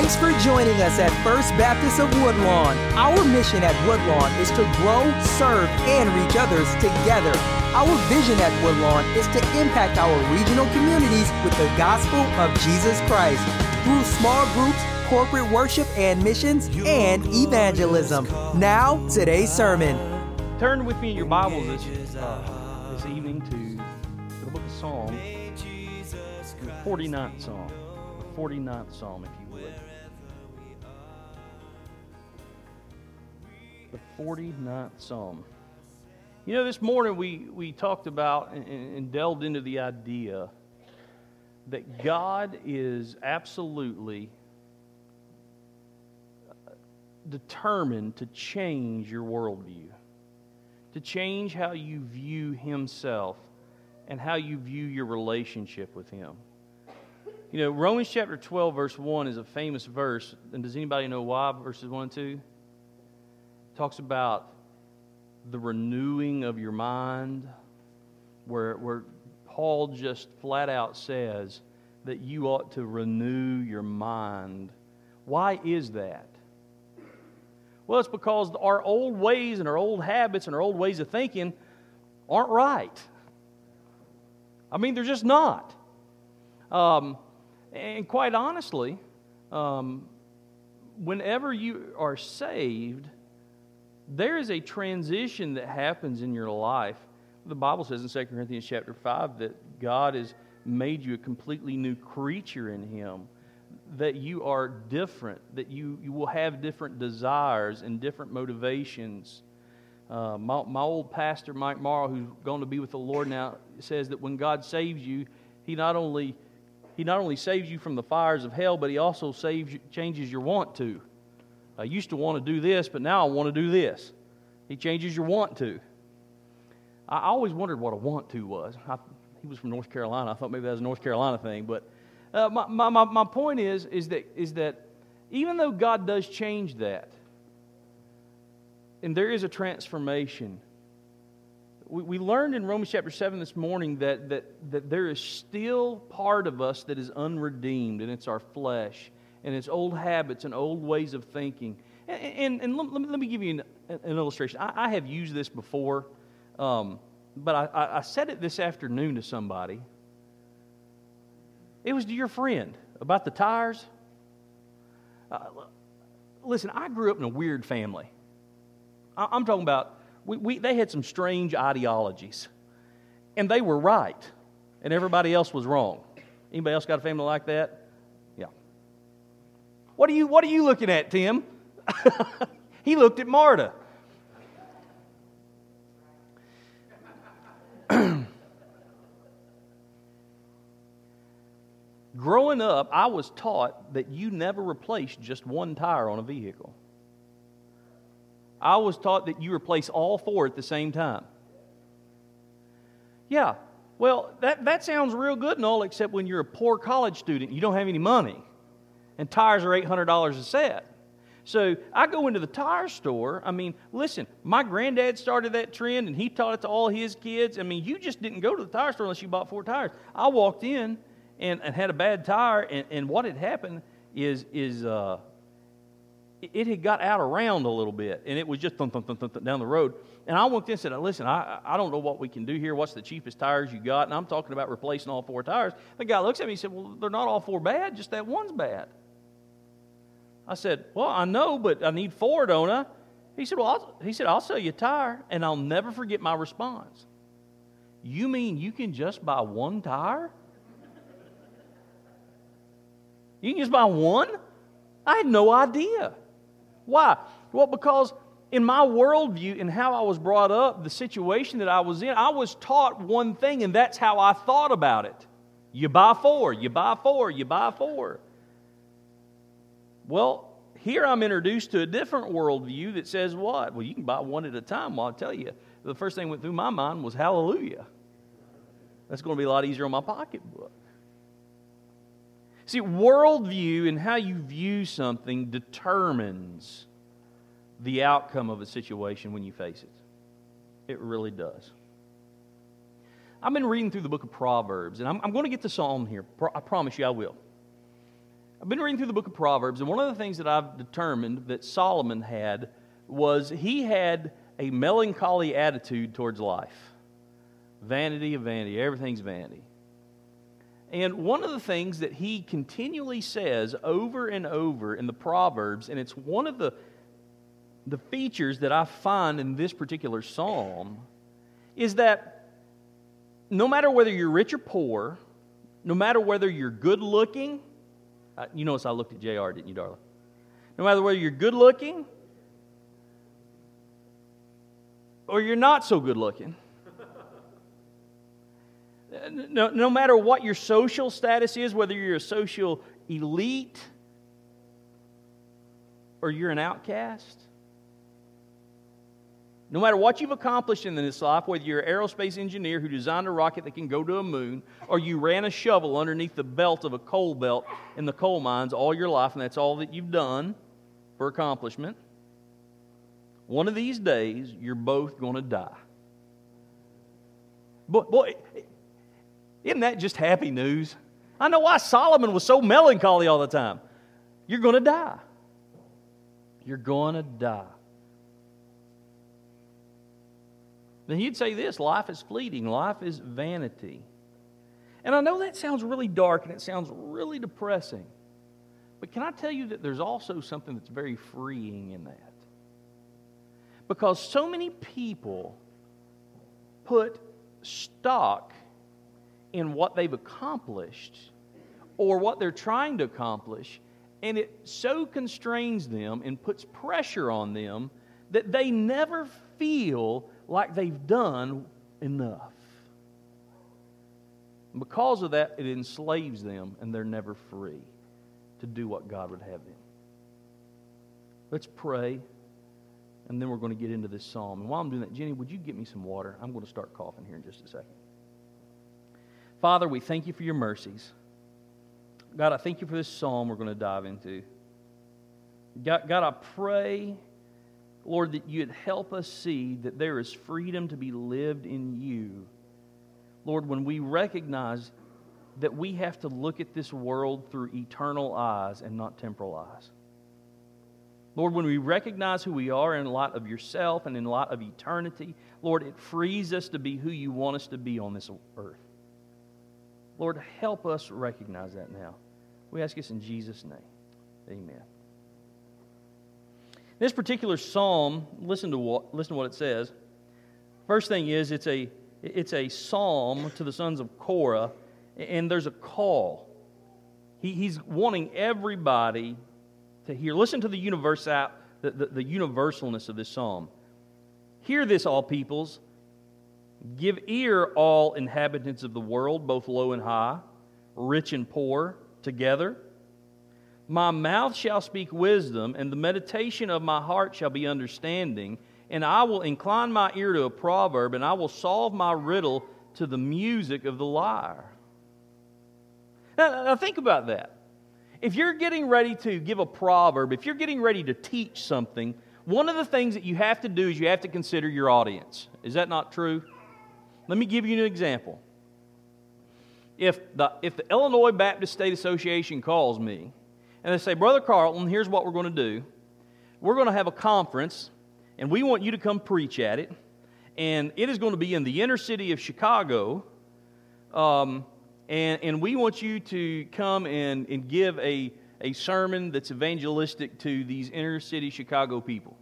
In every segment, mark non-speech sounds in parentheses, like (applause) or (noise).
Thanks for joining us at First Baptist of Woodlawn. Our mission at Woodlawn is to grow, serve, and reach others together. Our vision at Woodlawn is to impact our regional communities with the gospel of Jesus Christ through small groups, corporate worship and missions, and evangelism. Now, today's sermon. Turn with me in your Bibles this, uh, this evening to the book of Psalm, the 49th Psalm. The 49th Psalm, if you would. The 49th Psalm. You know, this morning we, we talked about and, and delved into the idea that God is absolutely determined to change your worldview, to change how you view Himself and how you view your relationship with Him. You know, Romans chapter 12, verse 1 is a famous verse. And does anybody know why? Verses 1 and 2? Talks about the renewing of your mind, where, where Paul just flat out says that you ought to renew your mind. Why is that? Well, it's because our old ways and our old habits and our old ways of thinking aren't right. I mean, they're just not. Um, and quite honestly, um, whenever you are saved, there is a transition that happens in your life. The Bible says in 2 Corinthians chapter 5 that God has made you a completely new creature in Him, that you are different, that you, you will have different desires and different motivations. Uh, my, my old pastor, Mike Morrow, who's going to be with the Lord now, says that when God saves you, He not only he not only saves you from the fires of hell, but he also saves changes your want to. I used to want to do this, but now I want to do this. He changes your want to. I always wondered what a want to was. I, he was from North Carolina. I thought maybe that was a North Carolina thing. But uh, my, my, my point is, is, that, is that even though God does change that, and there is a transformation, we, we learned in Romans chapter 7 this morning that, that, that there is still part of us that is unredeemed, and it's our flesh and its old habits and old ways of thinking. And, and, and let, let, me give you an, an illustration. I, I, have used this before, um, but I, I, said it this afternoon to somebody. It was to your friend about the tires. Uh, listen, I grew up in a weird family. I, am talking about, we, we, they had some strange ideologies, and they were right, and everybody else was wrong. Anybody else got a family like that? What are you, what are you looking at, Tim? (laughs) he looked at Marta. (clears throat) Growing up, I was taught that you never replace just one tire on a vehicle. I was taught that you replace all four at the same time. Yeah, well, that, that sounds real good and all, except when you're a poor college student, you don't have any money and tires are $800 a set. So I go into the tire store. I mean, listen, my granddad started that trend and he taught it to all his kids. I mean, you just didn't go to the tire store unless you bought four tires. I walked in and, and had a bad tire, and, and what had happened is, is uh, it had got out around a little bit, and it was just thump, thump, thump, thump, down the road. And I went in and said, Listen, I, I don't know what we can do here. What's the cheapest tires you got? And I'm talking about replacing all four tires. The guy looks at me and said, Well, they're not all four bad, just that one's bad. I said, Well, I know, but I need four, don't I? He said, Well, I'll, he said, I'll sell you a tire. And I'll never forget my response. You mean you can just buy one tire? You can just buy one? I had no idea. Why? Well, because in my worldview and how I was brought up, the situation that I was in, I was taught one thing, and that's how I thought about it. You buy four, you buy four, you buy four. Well, here I'm introduced to a different worldview that says what? Well, you can buy one at a time. Well, I'll tell you, the first thing that went through my mind was hallelujah. That's going to be a lot easier on my pocketbook. See, worldview and how you view something determines the outcome of a situation when you face it. It really does. I've been reading through the book of Proverbs, and I'm, I'm going to get to Psalm here. I promise you I will. I've been reading through the book of Proverbs, and one of the things that I've determined that Solomon had was he had a melancholy attitude towards life. Vanity of vanity, everything's vanity. And one of the things that he continually says over and over in the Proverbs, and it's one of the, the features that I find in this particular psalm, is that no matter whether you're rich or poor, no matter whether you're good looking, you notice I looked at JR, didn't you, darling? No matter whether you're good looking or you're not so good looking, no, no matter what your social status is, whether you're a social elite or you're an outcast, no matter what you've accomplished in this life, whether you're an aerospace engineer who designed a rocket that can go to a moon, or you ran a shovel underneath the belt of a coal belt in the coal mines all your life, and that's all that you've done for accomplishment, one of these days you're both going to die. Boy, boy, isn't that just happy news? I know why Solomon was so melancholy all the time. You're going to die. You're going to die. Then he'd say this life is fleeting, life is vanity. And I know that sounds really dark and it sounds really depressing. But can I tell you that there's also something that's very freeing in that? Because so many people put stock in what they've accomplished or what they're trying to accomplish, and it so constrains them and puts pressure on them that they never feel like they've done enough. And because of that, it enslaves them and they're never free to do what God would have them. Let's pray, and then we're going to get into this psalm. And while I'm doing that, Jenny, would you get me some water? I'm going to start coughing here in just a second. Father, we thank you for your mercies. God, I thank you for this psalm we're going to dive into. God, God I pray Lord, that you'd help us see that there is freedom to be lived in you. Lord, when we recognize that we have to look at this world through eternal eyes and not temporal eyes. Lord, when we recognize who we are in light of yourself and in light of eternity, Lord, it frees us to be who you want us to be on this earth. Lord, help us recognize that now. We ask this in Jesus' name. Amen. This particular psalm, listen to what, listen to what it says. First thing is, it's a, it's a psalm to the sons of Korah, and there's a call. He, he's wanting everybody to hear. Listen to the, universal, uh, the, the, the universalness of this psalm. Hear this, all peoples. Give ear, all inhabitants of the world, both low and high, rich and poor, together. My mouth shall speak wisdom, and the meditation of my heart shall be understanding. And I will incline my ear to a proverb, and I will solve my riddle to the music of the lyre. Now, now think about that. If you're getting ready to give a proverb, if you're getting ready to teach something, one of the things that you have to do is you have to consider your audience. Is that not true? Let me give you an example. If the, if the Illinois Baptist State Association calls me and they say, Brother Carlton, here's what we're going to do. We're going to have a conference, and we want you to come preach at it. And it is going to be in the inner city of Chicago. Um, and, and we want you to come and, and give a, a sermon that's evangelistic to these inner city Chicago people.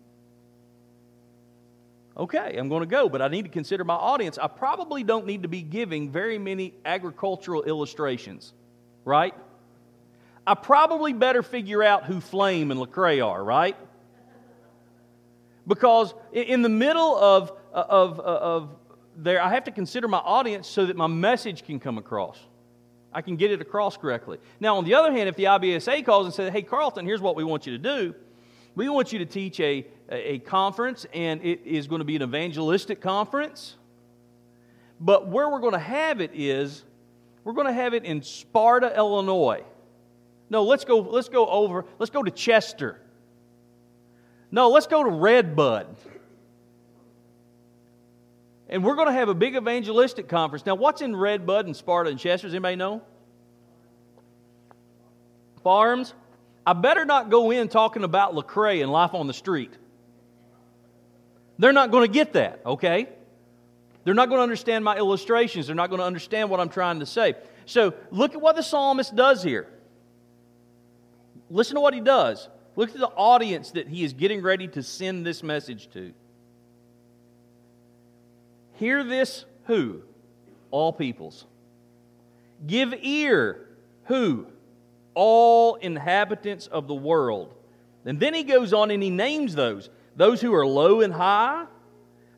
Okay, I'm going to go, but I need to consider my audience. I probably don't need to be giving very many agricultural illustrations, right? I probably better figure out who Flame and Lecrae are, right? Because in the middle of, uh, of, uh, of there, I have to consider my audience so that my message can come across. I can get it across correctly. Now, on the other hand, if the IBSA calls and says, hey, Carlton, here's what we want you to do, we want you to teach a, a conference, and it is going to be an evangelistic conference. But where we're going to have it is, we're going to have it in Sparta, Illinois. No, let's go, let's go over, let's go to Chester. No, let's go to Red Bud. And we're going to have a big evangelistic conference. Now, what's in Red Bud and Sparta and Chester? Does anybody know? farms, I better not go in talking about Lecrae and life on the street. They're not going to get that, okay? They're not going to understand my illustrations. They're not going to understand what I'm trying to say. So look at what the psalmist does here. Listen to what he does. Look at the audience that he is getting ready to send this message to. Hear this, who? All peoples. Give ear, who? All inhabitants of the world. And then he goes on and he names those those who are low and high,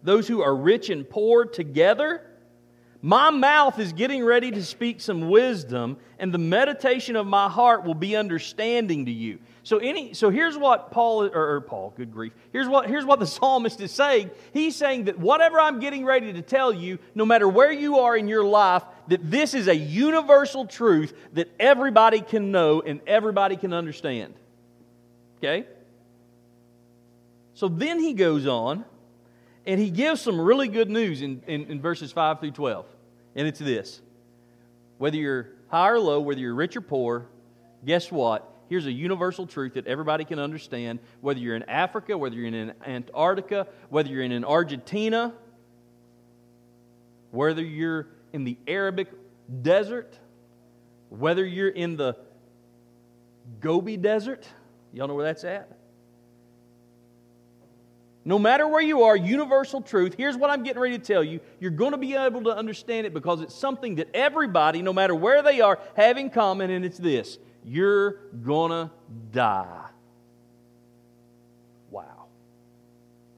those who are rich and poor together. My mouth is getting ready to speak some wisdom, and the meditation of my heart will be understanding to you. So, any, so here's what Paul, or, or, Paul, good grief. Here's what, here's what the (laughs) psalmist is saying. He's saying that whatever I'm getting ready to tell you, no matter where you are in your life, that this is a universal truth that everybody can know and everybody can understand. Okay? So then he goes on and he gives some really good news in, in, in, verses 5 through 12. And it's this whether you're high or low, whether you're rich or poor, guess what? Here's a universal truth that everybody can understand. Whether you're in Africa, whether you're in Antarctica, whether you're in Argentina, whether you're in the Arabic desert, whether you're in the Gobi Desert, y'all know where that's at? No matter where you are, universal truth, here's what I'm getting ready to tell you. You're going to be able to understand it because it's something that everybody, no matter where they are, have in common, and it's this you're going to die. Wow.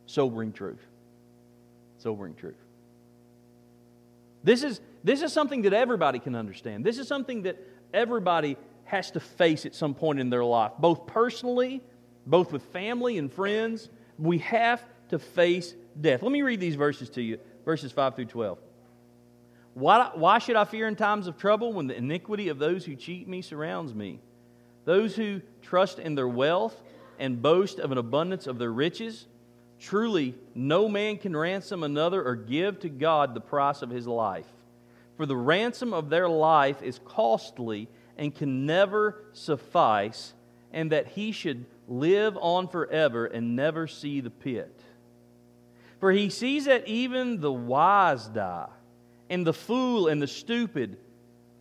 Sobering truth. Sobering truth. This is, this is something that everybody can understand. This is something that everybody has to face at some point in their life, both personally, both with family and friends we have to face death. Let me read these verses to you verses 5 through 12. Why, why should I fear in times of trouble when the iniquity of those who cheat me surrounds me? Those who trust in their wealth and boast of an abundance of their riches? Truly, no man can ransom another or give to God the price of his life. For the ransom of their life is costly and can never suffice, and that he should live on forever and never see the pit. For he sees that even the wise die, and the fool and the stupid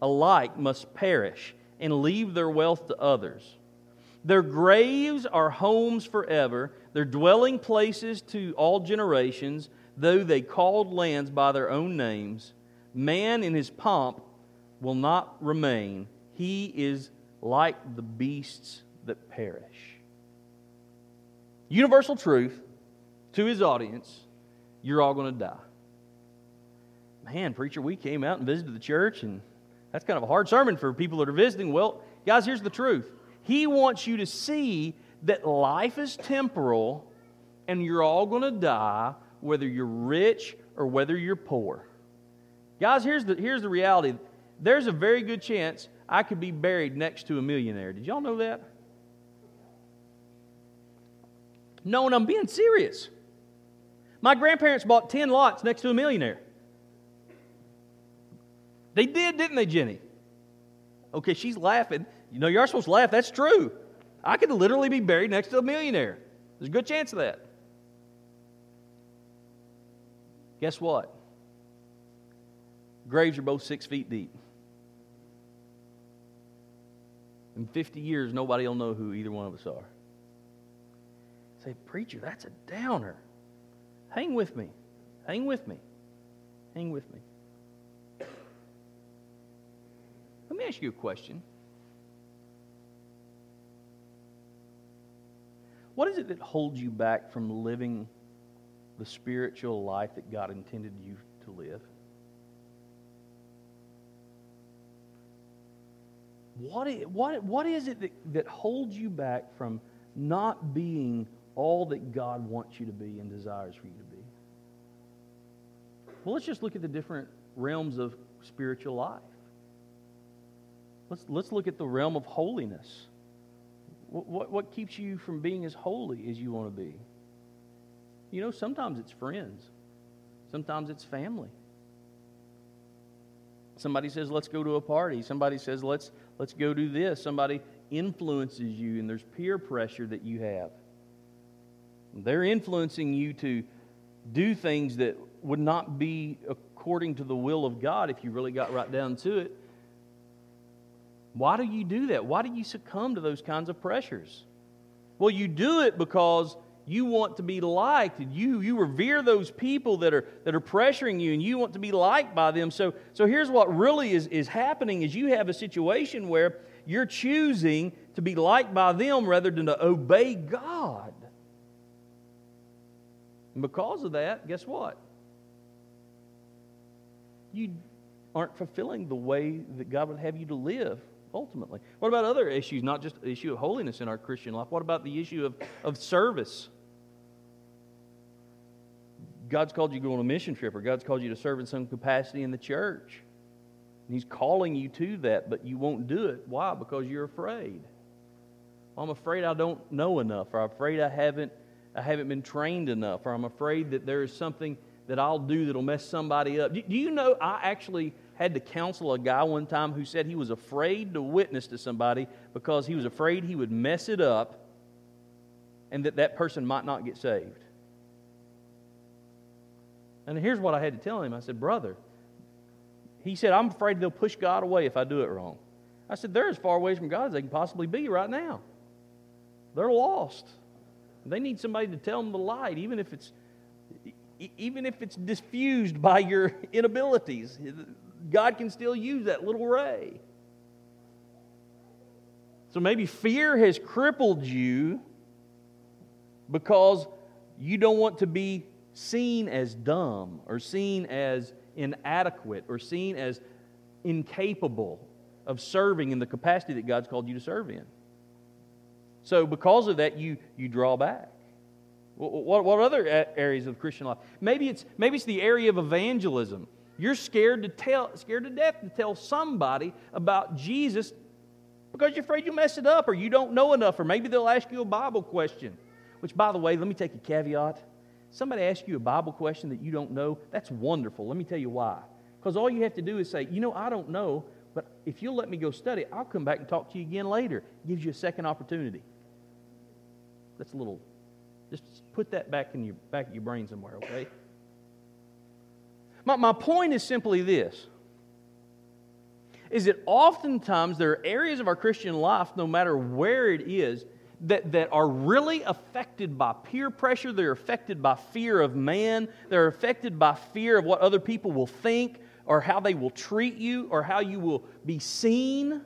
alike must perish and leave their wealth to others. Their graves are homes forever, their dwelling places to all generations, though they called lands by their own names. Man in his pomp will not remain. He is like the beasts that perish universal truth to his audience you're all going to die. Man, preacher, we came out and visited the church, and that's kind of a hard sermon for people that are visiting. Well, guys, here's the truth He wants you to see that life is temporal and you're all going to die, whether you're rich or whether you're poor. Guys, here's the, here's the reality there's a very good chance I could be buried next to a millionaire. Did y'all know that? No, and I'm being serious. My grandparents bought 10 lots next to a millionaire. They did, didn't they, Jenny? Okay, she's laughing. You know, you're supposed to laugh. That's true. I could literally be buried next to a millionaire. There's a good chance of that. Guess what? Graves are both six feet deep. In 50 years, nobody will know who either one of us are. Say, preacher, that's a downer. Hang with me. Hang with me. Hang with me. Let me ask you a question. What is it that holds you back from living the spiritual life that God intended you to live? What what, what is it that, that holds you back from not being all that God wants you to be and desires for you to be. Well, let's just look at the different realms of spiritual life. Let's, let's look at the realm of holiness. What, what, what keeps you from being as holy as you want to be? You know, sometimes it's friends, sometimes it's family. Somebody says, let's go to a party. Somebody says, let's, let's go do this. Somebody influences you, and there's peer pressure that you have. They're influencing you to do things that would not be according to the will of God if you really got right down to it. Why do you do that? Why do you succumb to those kinds of pressures? Well, you do it because you want to be liked and you, you revere those people that are, that are pressuring you and you want to be liked by them. So, so here's what really is, is happening is you have a situation where you're choosing to be liked by them rather than to obey God. And because of that, guess what? You aren't fulfilling the way that God would have you to live ultimately. What about other issues, not just the issue of holiness in our Christian life? What about the issue of, of service? God's called you to go on a mission trip, or God's called you to serve in some capacity in the church. And He's calling you to that, but you won't do it. Why? Because you're afraid. Well, I'm afraid I don't know enough, or I'm afraid I haven't, I haven't been trained enough, or I'm afraid that there is something that I'll do that'll mess somebody up. Do, do you know I actually had to counsel a guy one time who said he was afraid to witness to somebody because he was afraid he would mess it up and that that person might not get saved. And here's what I had to tell him I said, Brother, he said, I'm afraid they'll push God away if I do it wrong. I said, They're as far away from God as they can possibly be right now. They're lost. They need somebody to tell them the light, even if it's even if it's diffused by your (laughs) inabilities. God can still use that little ray. So maybe fear has crippled you because you don't want to be seen as dumb or seen as inadequate or seen as incapable of serving in the capacity that God's called you to serve in. So, because of that, you, you draw back. What, what other areas of Christian life? Maybe it's, maybe it's the area of evangelism. You're scared to tell, scared to death to tell somebody about Jesus because you're afraid you'll mess it up or you don't know enough, or maybe they'll ask you a Bible question. Which, by the way, let me take a caveat. Somebody asks you a Bible question that you don't know, that's wonderful. Let me tell you why. Because all you have to do is say, you know, I don't know, but if you'll let me go study, I'll come back and talk to you again later. Gives you a second opportunity. That's a little, just put that back in your back of your brain somewhere, okay? My, my point is simply this is that oftentimes there are areas of our Christian life, no matter where it is, that, that are really affected by peer pressure. They're affected by fear of man. They're affected by fear of what other people will think or how they will treat you or how you will be seen.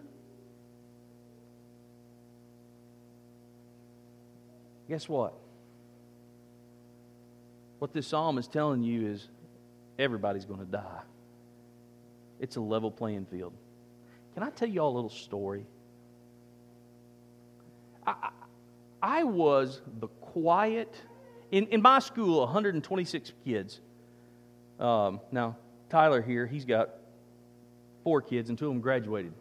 Guess what? What this psalm is telling you is everybody's going to die. It's a level playing field. Can I tell you all a little story? I, I was the quiet, in, in my school, 126 kids. Um, now, Tyler here, he's got four kids, and two of them graduated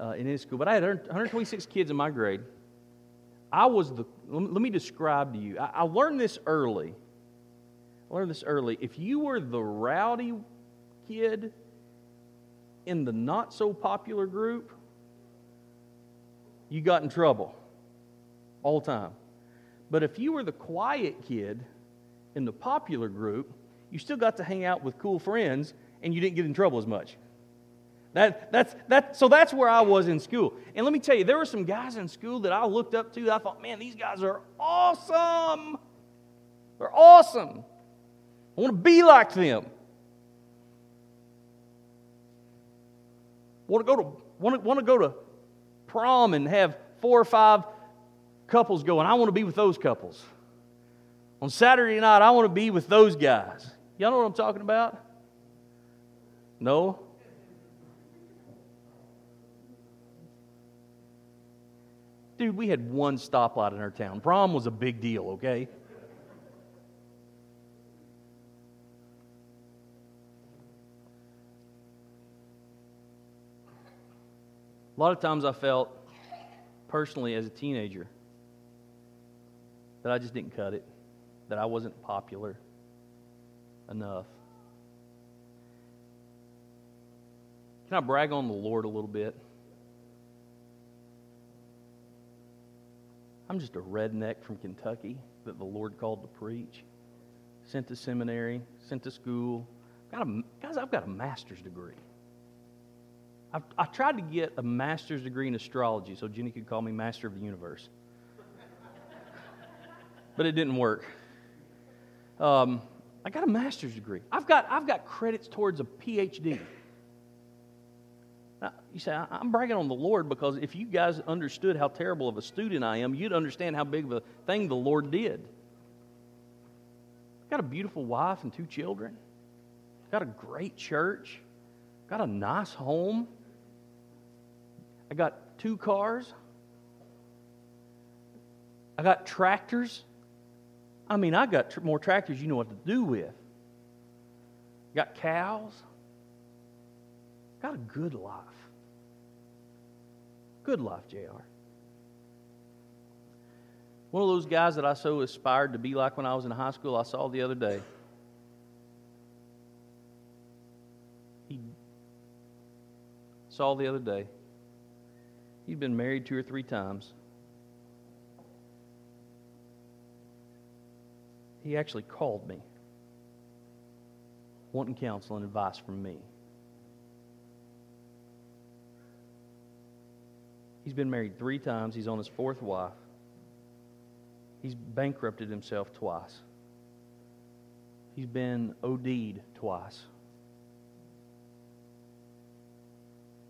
uh, in his school. But I had 126 kids in my grade. I was the, let me describe to you. I, I learned this early. I learned this early. If you were the rowdy kid in the not so popular group, you got in trouble all the time. But if you were the quiet kid in the popular group, you still got to hang out with cool friends and you didn't get in trouble as much. That, that's, that, so that's where I was in school. And let me tell you, there were some guys in school that I looked up to I thought, man, these guys are awesome. They're awesome. I want to be like them. Want to go to, want to, want to go to prom and have four or five couples going. I want to be with those couples. On Saturday night, I want to be with those guys. Y'all know what I'm talking about? No? Dude, we had one stoplight in our town. Prom was a big deal, okay? A lot of times I felt personally as a teenager that I just didn't cut it, that I wasn't popular enough. Can I brag on the Lord a little bit? I'm just a redneck from Kentucky that the Lord called to preach. Sent to seminary, sent to school. Got a, guys, I've got a master's degree. I've, I tried to get a master's degree in astrology so Jenny could call me master of the universe. (laughs) but it didn't work. Um, I got a master's degree. I've got, I've got credits towards a PhD. Now, you say, I'm bragging on the Lord because if you guys understood how terrible of a student I am, you'd understand how big of a thing the Lord did. I've got a beautiful wife and two children. I've got a great church. I've got a nice home. I got two cars. I got tractors. I mean, I got tr- more tractors you know what to do with. Got cows. Got a good life. Good life, JR. One of those guys that I so aspired to be like when I was in high school, I saw the other day. He saw the other day. He'd been married two or three times. He actually called me, wanting counsel and advice from me. He's been married three times. He's on his fourth wife. He's bankrupted himself twice. He's been OD'd twice.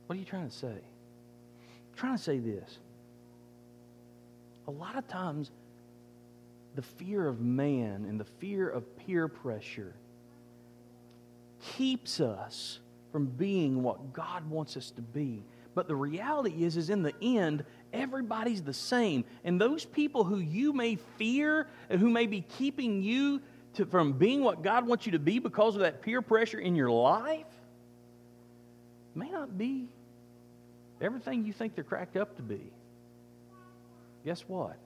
What are you trying to say? I'm trying to say this. A lot of times, the fear of man and the fear of peer pressure keeps us from being what God wants us to be. But the reality is, is in the end, everybody's the same. And those people who you may fear and who may be keeping you to, from being what God wants you to be because of that peer pressure in your life may not be everything you think they're cracked up to be. Guess what?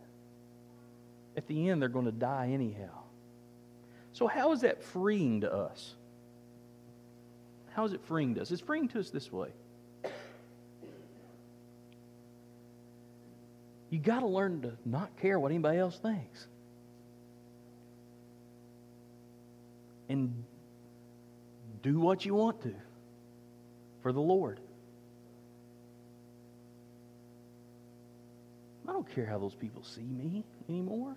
At the end, they're going to die anyhow. So, how is that freeing to us? How is it freeing to us? It's freeing to us this way. You got to learn to not care what anybody else thinks. And do what you want to for the Lord. I don't care how those people see me anymore.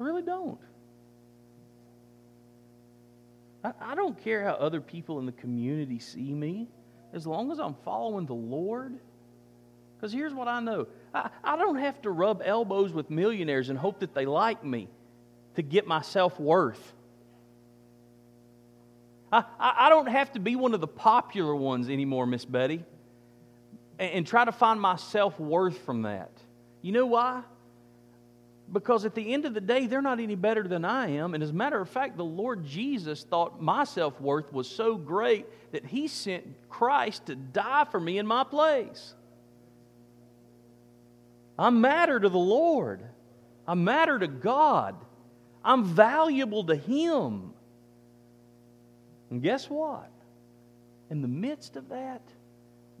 I really don't. I, I don't care how other people in the community see me. As long as I'm following the Lord, because here's what I know I, I don't have to rub elbows with millionaires and hope that they like me to get my self worth. I, I, don't have to be one of the popular ones anymore, Miss Betty, and, and try to find my self worth from that. You know why? Because at the end of the day, they're not any better than I am. And as a matter of fact, the Lord Jesus thought my self worth was so great that He sent Christ to die for me in my place. I matter to the Lord. I matter to God. I'm valuable to Him. And guess what? In the midst of that,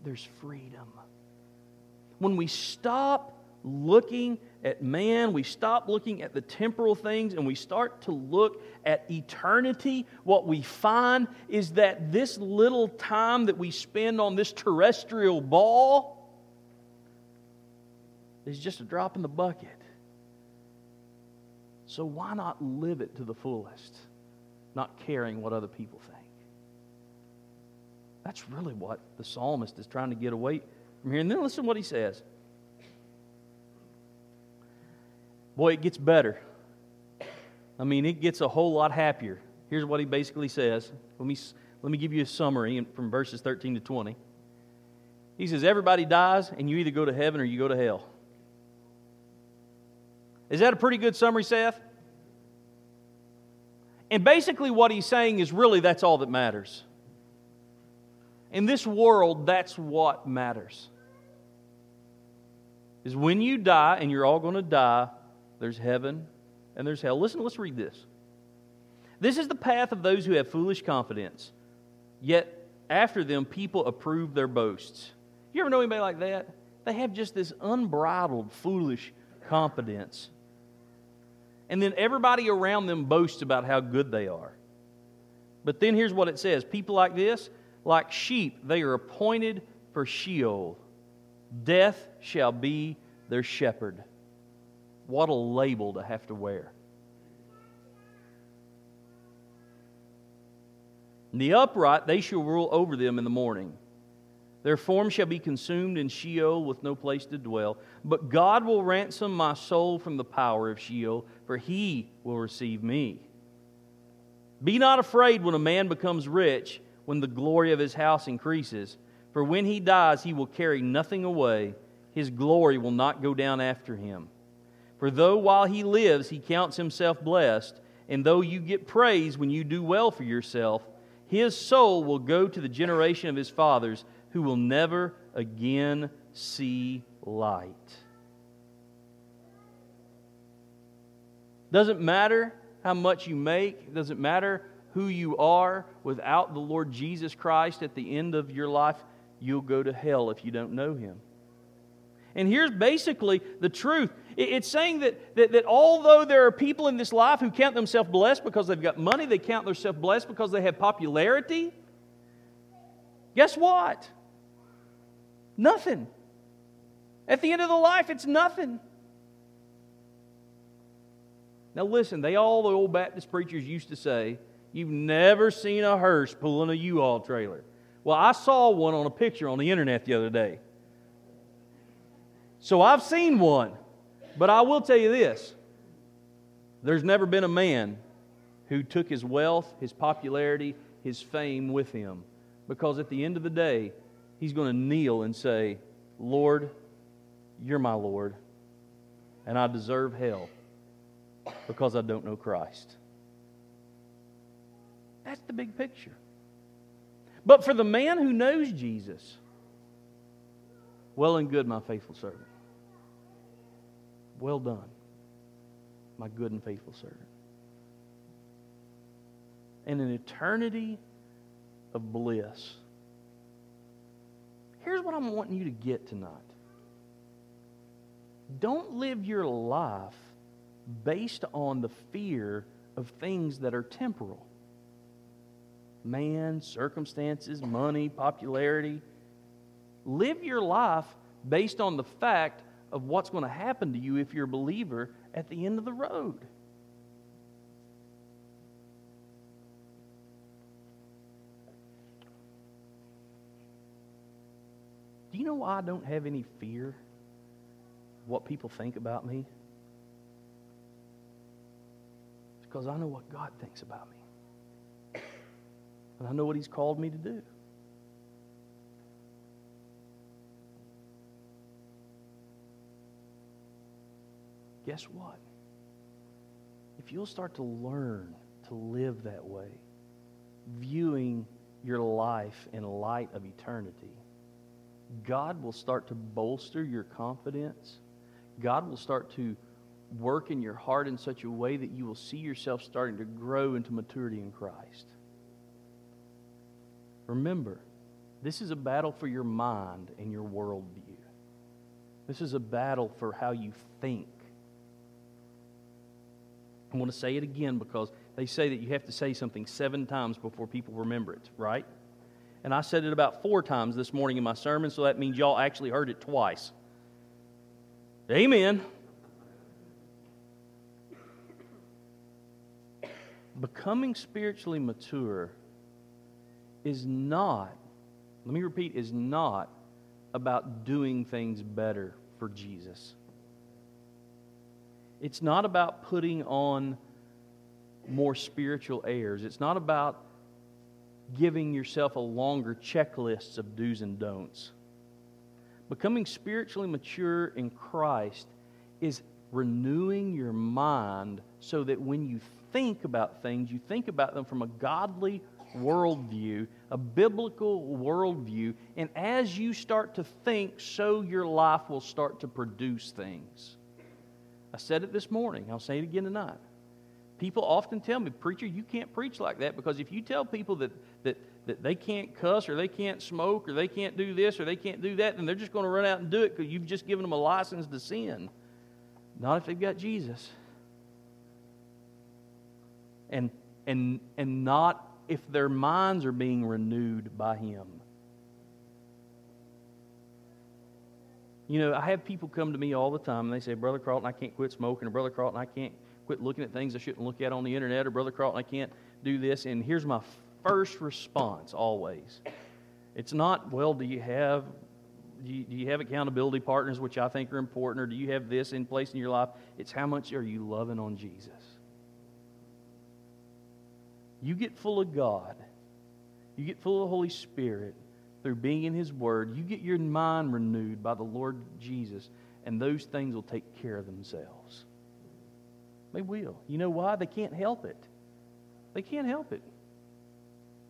there's freedom. When we stop looking at man, we stop looking at the temporal things, and we start to look at eternity, what we find is that this little time that we spend on this terrestrial ball is just a drop in the bucket. So why not live it to the fullest, not caring what other people think? That's really what the psalmist is trying to get away from here. And then listen to what he says. Boy, it gets better. I mean, it gets a whole lot happier. Here's what he basically says. Let me, let me give you a summary from verses 13 to 20. He says, Everybody dies, and you either go to heaven or you go to hell. Is that a pretty good summary, Seth? And basically, what he's saying is really that's all that matters. In this world, that's what matters. Is when you die, and you're all going to die, there's heaven and there's hell. Listen, let's read this. This is the path of those who have foolish confidence. Yet after them, people approve their boasts. You ever know anybody like that? They have just this unbridled, foolish confidence. And then everybody around them boasts about how good they are. But then here's what it says people like this, like sheep, they are appointed for Sheol. Death shall be their shepherd. What a label to have to wear. the upright, they shall rule over them in the morning. Their form shall be consumed in Sheol with no place to dwell. But God will ransom my soul from the power of Sheol, for he will receive me. Be not afraid when a man becomes rich, when the glory of his house increases. For when he dies, he will carry nothing away. His glory will not go down after him. For though while he lives he counts himself blessed, and though you get praise when you do well for yourself, his soul will go to the generation of his fathers who will never again see light. Doesn't matter how much you make, doesn't matter who you are, without the Lord Jesus Christ at the end of your life, you'll go to hell if you don't know him. And here's basically the truth. It's saying that, that, that although there are people in this life who count themselves blessed because they've got money, they count themselves blessed because they have popularity, guess what? Nothing. At the end of the life, it's nothing. Now, listen, they all, the old Baptist preachers used to say, You've never seen a hearse pulling a U Haul trailer. Well, I saw one on a picture on the internet the other day. So I've seen one. But I will tell you this there's never been a man who took his wealth, his popularity, his fame with him. Because at the end of the day, he's going to kneel and say, Lord, you're my Lord, and I deserve hell because I don't know Christ. That's the big picture. But for the man who knows Jesus, well and good, my faithful servant. Well done, my good and faithful servant. And an eternity of bliss Here's what I'm wanting you to get tonight don't live your life based on the fear of things that are temporal man, circumstances, money, popularity. Live your life based on the fact of what's going to happen to you if you're a believer at the end of the road. Do you know why I don't have any fear what people think about me? Because I know what God thinks about me. And I know what He's called me to do. Guess what? If you'll start to learn to live that way, viewing your life in light of eternity, God will start to bolster your confidence. God will start to work in your heart in such a way that you will see yourself starting to grow into maturity in Christ. Remember, this is a battle for your mind and your worldview. This is a battle for how you think. I want to say it again because they say that you have to say something seven times before people remember it, right? And I said it about four times this morning in my sermon, so that means y'all actually heard it twice. Amen. Becoming spiritually mature is not, let me repeat, is not about doing things better for Jesus. It's not about putting on more spiritual airs. It's not about giving yourself a longer checklist of do's and don'ts. Becoming spiritually mature in Christ is renewing your mind so that when you think about things, you think about them from a godly worldview, a biblical worldview, and as you start to think, so your life will start to produce things. I said it this morning, I'll say it again tonight. People often tell me, Preacher, you can't preach like that because if you tell people that, that, that they can't cuss or they can't smoke or they can't do this or they can't do that, then they're just going to run out and do it because you've just given them a license to sin. Not if they've got Jesus. And, and, and not if their minds are being renewed by Him. You know, I have people come to me all the time and they say, Brother Carlton, I can't quit smoking, or Brother Carlton, I can't quit looking at things I shouldn't look at on the internet, or Brother Carlton, I can't do this. And here's my first response always it's not, well, do you have. Do you, do you have accountability partners, which I think are important, or do you have this in place in your life? It's how much are you loving on Jesus? You get full of God, you get full of the Holy Spirit, through being in His Word, you get your mind renewed by the Lord Jesus, and those things will take care of themselves. They will. You know why? They can't help it. They can't help it.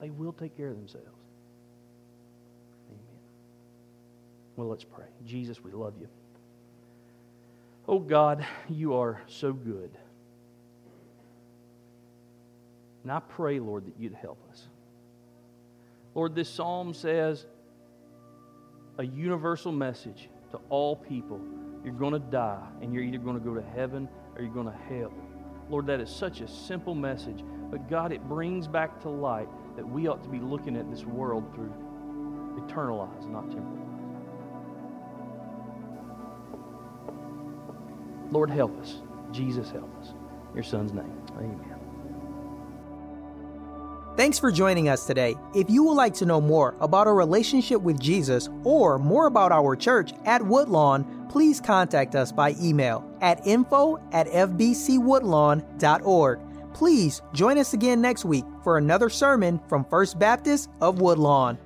They will take care of themselves. Amen. Well, let's pray. Jesus, we love you. Oh God, you are so good. And I pray, Lord, that you'd help us. Lord, this psalm says a universal message to all people. You're going to die, and you're either going to go to heaven or you're going to hell. Lord, that is such a simple message. But God, it brings back to light that we ought to be looking at this world through eternal eyes, not temporal eyes. Lord, help us. Jesus, help us. Your son's name. Amen. Thanks for joining us today. If you would like to know more about our relationship with Jesus or more about our church at Woodlawn, please contact us by email at info at fbcwoodlawn.org. Please join us again next week for another sermon from First Baptist of Woodlawn.